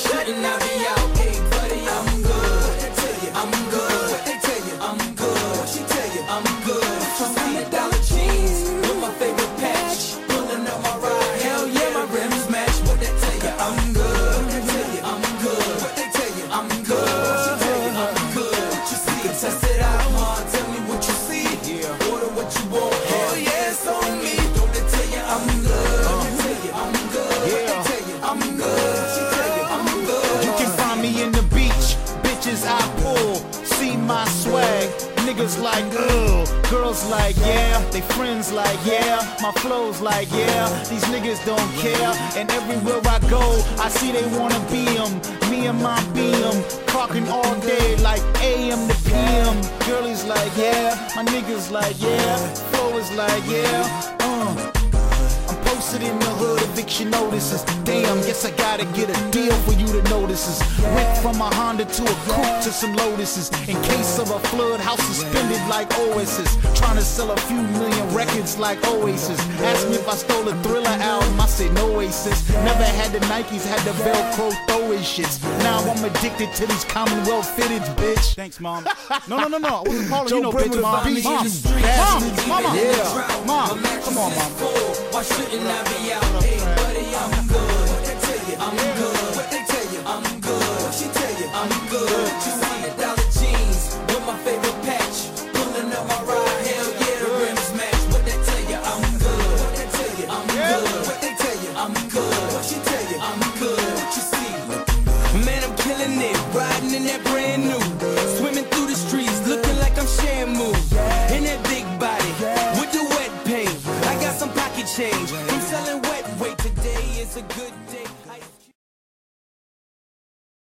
shouldn't I be out? Bitches I pull. See my swag, niggas like ugh. Girls like yeah, they friends like yeah. My flows like yeah. These niggas don't care, and everywhere I go, I see they wanna be 'em. Me and my BM, talking all day like AM to PM. Girlies like yeah, my niggas like yeah. Flow is like yeah. Uh. I'm posted in the hood, eviction notices. Damn, guess I gotta get a deal for you to notice us. Went from a Honda to a coupe to some Lotuses. In case of a flood, house suspended like Oasis. Trying to sell a few million records like Oasis. Ask me if I stole a thriller album, I say no Oasis. Never had the Nikes, had the Velcro throwing shits. Now I'm addicted to these Commonwealth fitteds, bitch. Thanks, mom. No, no, no, no. I wasn't calling Joe you no bitch, mom. Mom, Mom, mom, mama. Yeah, mom. Come on, mom. Why shouldn't I be out? Killing it. Riding in that brand new. Swimming through the streets, looking like I'm Shamu. In that big body, with the wet paint. I got some pocket change. I'm selling wet weight. Today is a good day. I-